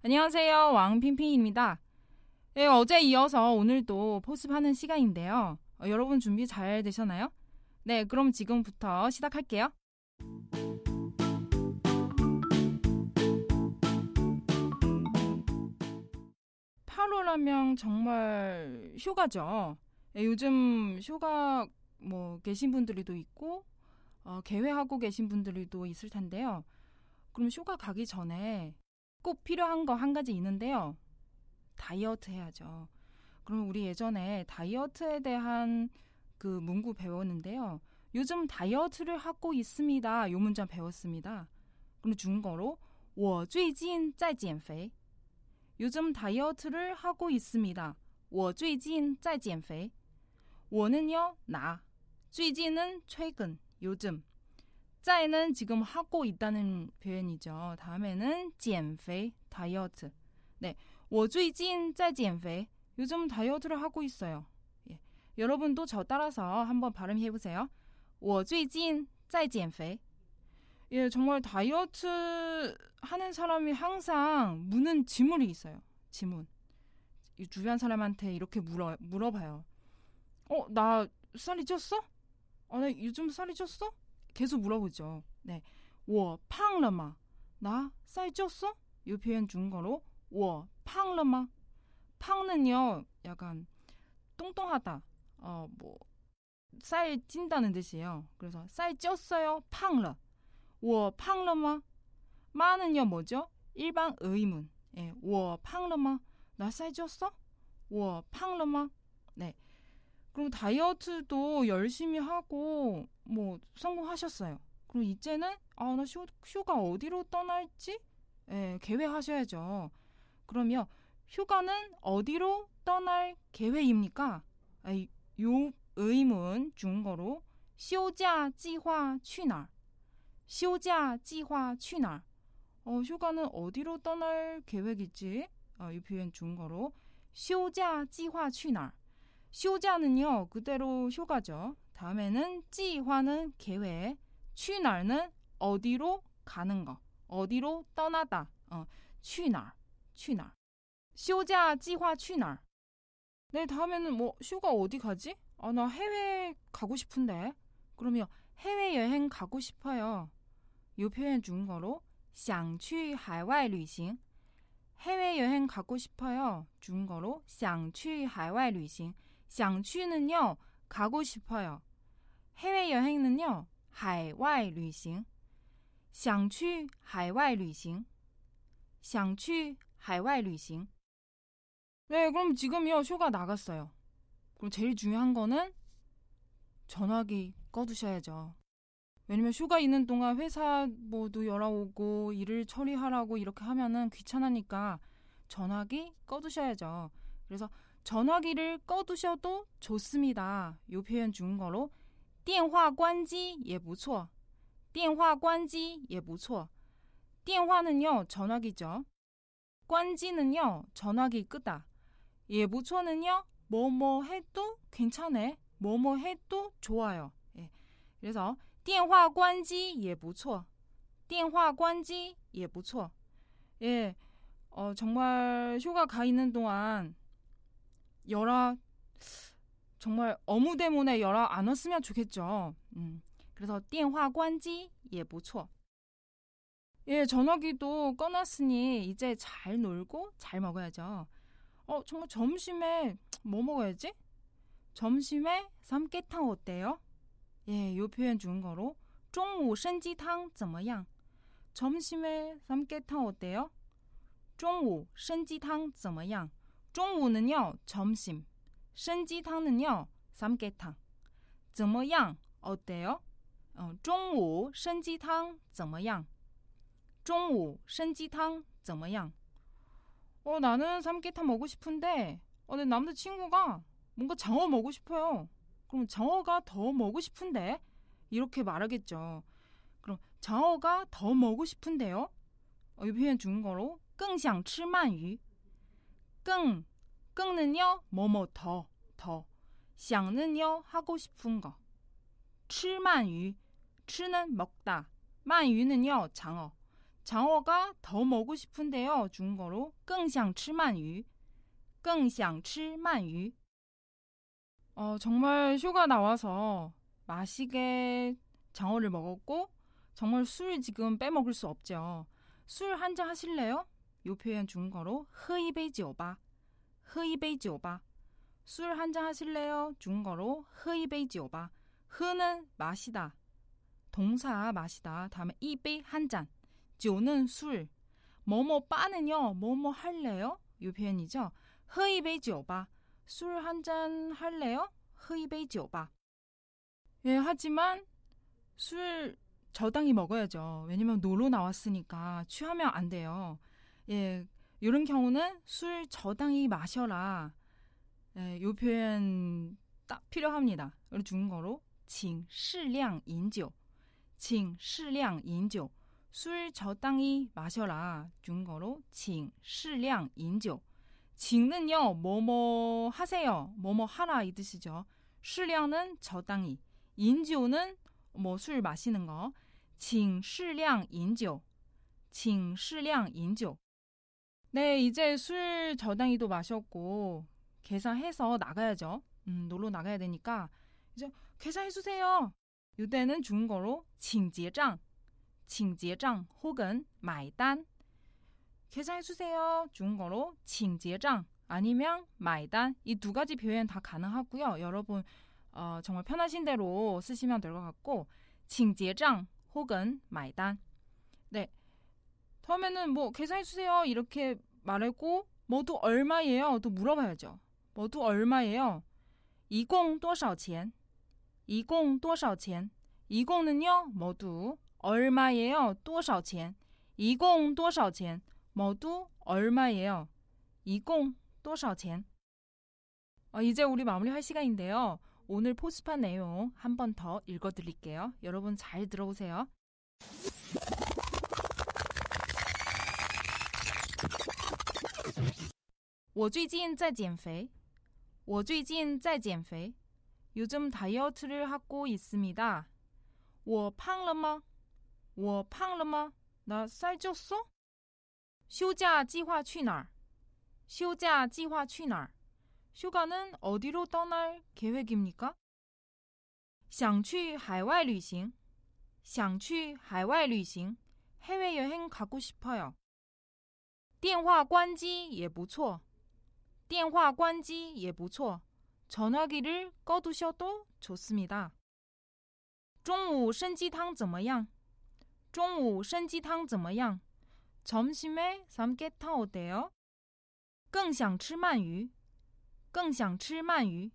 안녕하세요 왕핑핑입니다. 네, 어제 이어서 오늘도 포습하는 시간인데요. 어, 여러분 준비 잘 되셨나요? 네, 그럼 지금부터 시작할게요. 8월하면 정말 휴가죠. 예, 요즘 휴가 뭐 계신 분들도 있고 어, 계획하고 계신 분들도 있을 텐데요. 그럼 휴가 가기 전에 꼭 필요한 거 한 가지 있는데요. 다이어트 해야죠. 그럼 우리 예전에 다이어트에 대한 그 문구 배웠는데요. 요즘 다이어트를 하고 있습니다. 요 문장 배웠습니다. 그럼 중국어로 我最近在减肥 요즘 다이어트를 하고 있습니다. 我最近在减肥. 我는요 나. 最近은 최근, 요즘. 在는 지금 하고 있다는 표현이죠. 다음에는 减肥, 다이어트. 네, 我最近在减肥. 요즘 다이어트를 하고 있어요. 예. 여러분도 저 따라서 한번 발음해 보세요. 我最近在减肥. 예, 정말 다이어트 하는 사람이 항상 묻는 지문이 있어요. 지문. 이 주변 사람한테 이렇게 물어 물어봐요. 어, 나 살이 쪘어? 어, 나 요즘 살이 쪘어? 계속 물어보죠. 네. 我胖了吗? 나 살 쪘어? 이 표현 중국어로 我胖了吗? 팡는요, 약간 똥똥하다. 어, 뭐 쌀 찐다는 뜻이에요. 그래서 쌀 쪘어요, 팡러. 我胖了吗? 마는요 뭐죠? 일반 의문. 예, 我胖了吗? 나살 쪘어? 我胖了吗? 네. 그리고 다이어트도 열심히 하고 뭐 성공하셨어요. 그리고 이제는 아 나 휴가 어디로 떠날지 예, 계획하셔야죠. 그러면 휴가는 어디로 떠날 계획입니까? 이 의문 중거로 시오자 지화 취날 시오자 지화 어, 휴가는 어디로 떠날 계획이지? 어, 이 표현 중거로 시오자 지화 취날 휴자는요 그대로 휴가죠. 다음에는 计划는 계획, 去哪儿는 어디로 가는 거, 어디로 떠나다. 어, 去哪儿,去哪儿. 休假计划去哪儿? 네, 다음에는 뭐 휴가 어디 가지? 아, 나 해외 가고 싶은데. 그러면 해외 여행 가고 싶어요. 이 표현 중국어로 想去海外旅行. 해외 여행 가고 싶어요. 중국어로 想去海外旅行. 想去는요 가고 싶어요. 해외 여행은요 海外旅行. 想去海外旅行. 想去海外旅行. 네, 그럼 지금요 휴가 나갔어요. 그럼 제일 중요한 거는 전화기 꺼두셔야죠. 왜냐면 휴가 있는 동안 회사 뭐도 연락 오고 일을 처리하라고 이렇게 하면은 귀찮으니까 전화기 꺼두셔야죠. 그래서 전화기를 꺼두셔도 좋습니다. 요 표현 중국어로 电话关机也不错.电话关机也不错. 电话는요 전화기죠. 관지는요 전화기 끄다. 예부초는요 뭐뭐 해도 괜찮네. 뭐뭐 해도 좋아요. 예. 그래서 电话关机也不错.电话关机也不错. 예. 어, 정말 휴가 가 있는 동안 열화 정말 어무 때문에 열화 안 왔으면 좋겠죠. 음. 그래서 电话关机也不错. 예, 전화기도 꺼놨으니 이제 잘 놀고 잘 먹어야죠. 어, 정말 점심에 뭐 먹어야지? 점심에 삼계탕 어때요? 예, 요 표현 중국어로 中午参鸡汤怎么样? 점심에 삼계탕 어때요? 中午参鸡汤怎么样? 中午는요, 점심. 参鸡汤는요, 삼계탕. 怎么样? 어때요? 어, 中午参鸡汤怎么样?中午参鸡汤怎么样? 어, 나는 삼계탕 먹고 싶은데, 어, 내 남자친구가 뭔가 장어 먹고 싶어요. 그럼 장어가 더 먹고 싶은데? 이렇게 말하겠죠. 그럼 장어가 더 먹고 싶은데요? 어, 이 표현 중국어로 更想吃鳗鱼. 更, 更는요, 뭐뭐 더, 더. 想는요, 하고 싶은 거. 吃鳗鱼, 吃는 먹다. 鳗鱼는요, 장어. 장어가 더 먹고 싶은데요. 중국어로 更想吃鳗鱼. 更想吃鳗鱼. 어, 정말 휴가 나와서 맛있게 장어를 먹었고 정말 술 지금 빼먹을 수 없죠. 술 한 잔 하실래요? 요 표현 중국어로 喝一杯酒吧, 喝一杯酒吧. 술 한 잔 하실래요? 중국어로 喝一杯酒吧. 喝는 마시다. 동사 마시다. 다음에 一杯 한 잔. 酒는 술. 뭐뭐 吧는요. 뭐뭐 할래요? 요 표현이죠. 喝一杯酒吧. 술 한 잔 할래요? 喝一杯酒吧. 예, 하지만 술 저당히 먹어야죠. 왜냐면 노로 나왔으니까 취하면 안 돼요. 예, 이런 경우는 술 적당히 마셔라. 예, 요 표현 딱 필요합니다. 그리고 중국어로 请适量饮酒.请适量饮酒.술 적당히 마셔라. 중국어로 请适量饮酒. 请는요, 뭐뭐 하세요. 뭐뭐 하라 이 뜻이죠. 适量는 적당히. 인조는 뭐 술 마시는 거. 请适量饮酒.请适量饮酒. 네, 이제 술 저당이도 마셨고 계산해서 나가야죠. 음, 놀러 나가야 되니까 이제 계산해 주세요. 이때는 중국어로 징제장, 징제장 혹은 마이단. 계산해 주세요. 중국어로 징제장 아니면 마이단 이 두 가지 표현 다 가능하고요. 여러분 어, 정말 편하신 대로 쓰시면 될 것 같고 징제장 혹은 마이단. 네, 다음에는 뭐 계산해 주세요. 이렇게 말하고 모두 얼마예요? 또 물어봐야죠. 모두 얼마예요? 一共多少钱? 一共多少钱? 一共는요. 모두 얼마예요? 多少钱? 一共多少钱? 모두 얼마예요? 一共多少钱? 어, 이제 우리 마무리할 시간인데요. 오늘 포스판 내용 한 번 더 읽어드릴게요. 여러분 잘 들어보세요. 我最近在减肥.我最近在减肥. 요즘 다이어트를 하고 있습니다. 我胖了吗?我胖了吗?나 살쪘어? 休假计划去哪儿?休假计划去哪儿? 휴가는 어디로 떠날 계획입니까? 想去海外旅行.想去海外旅行. 해외여행 가고 싶어요. 电话关机也不错. 电话关机也不错. 전화기를 꺼두셔도 좋습니다. 中午参鸡汤怎么样?中午参鸡汤怎么样? 점심에 삼계탕 어때요? 更想吃鳗鱼.更想吃鳗鱼.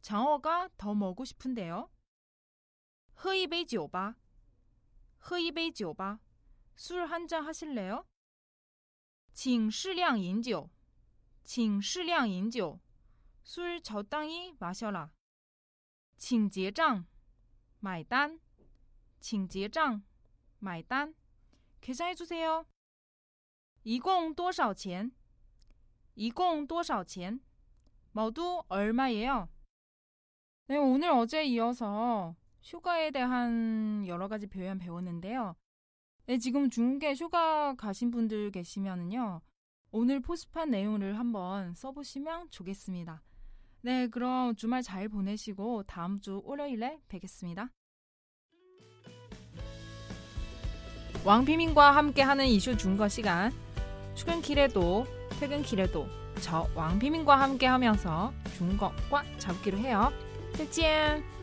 장어가 더 먹고 싶은데요. 喝一杯酒吧.喝一杯酒吧. 술 한 잔 하실래요? 请适量饮酒. 请适量饮酒. 술 적당히 마셔라. 请结账. 买单.请结账.买单. 계산해 주세요. 一共多少钱?一共多少钱? 모두 얼마예요? 네, 오늘 어제 이어서 휴가에 대한 여러 가지 표현 배웠는데요. 네, 지금 중국에 휴가 가신 분들 계시면은요. 오늘 포스판 내용을 한번 써보시면 좋겠습니다. 네, 그럼 주말 잘 보내시고 다음 주 월요일에 뵙겠습니다. 왕피민과 함께하는 이슈 중거 시간 출근길에도 퇴근길에도 저 왕비민과 함께 하면서 중국어과 잡기로 해요. 再见。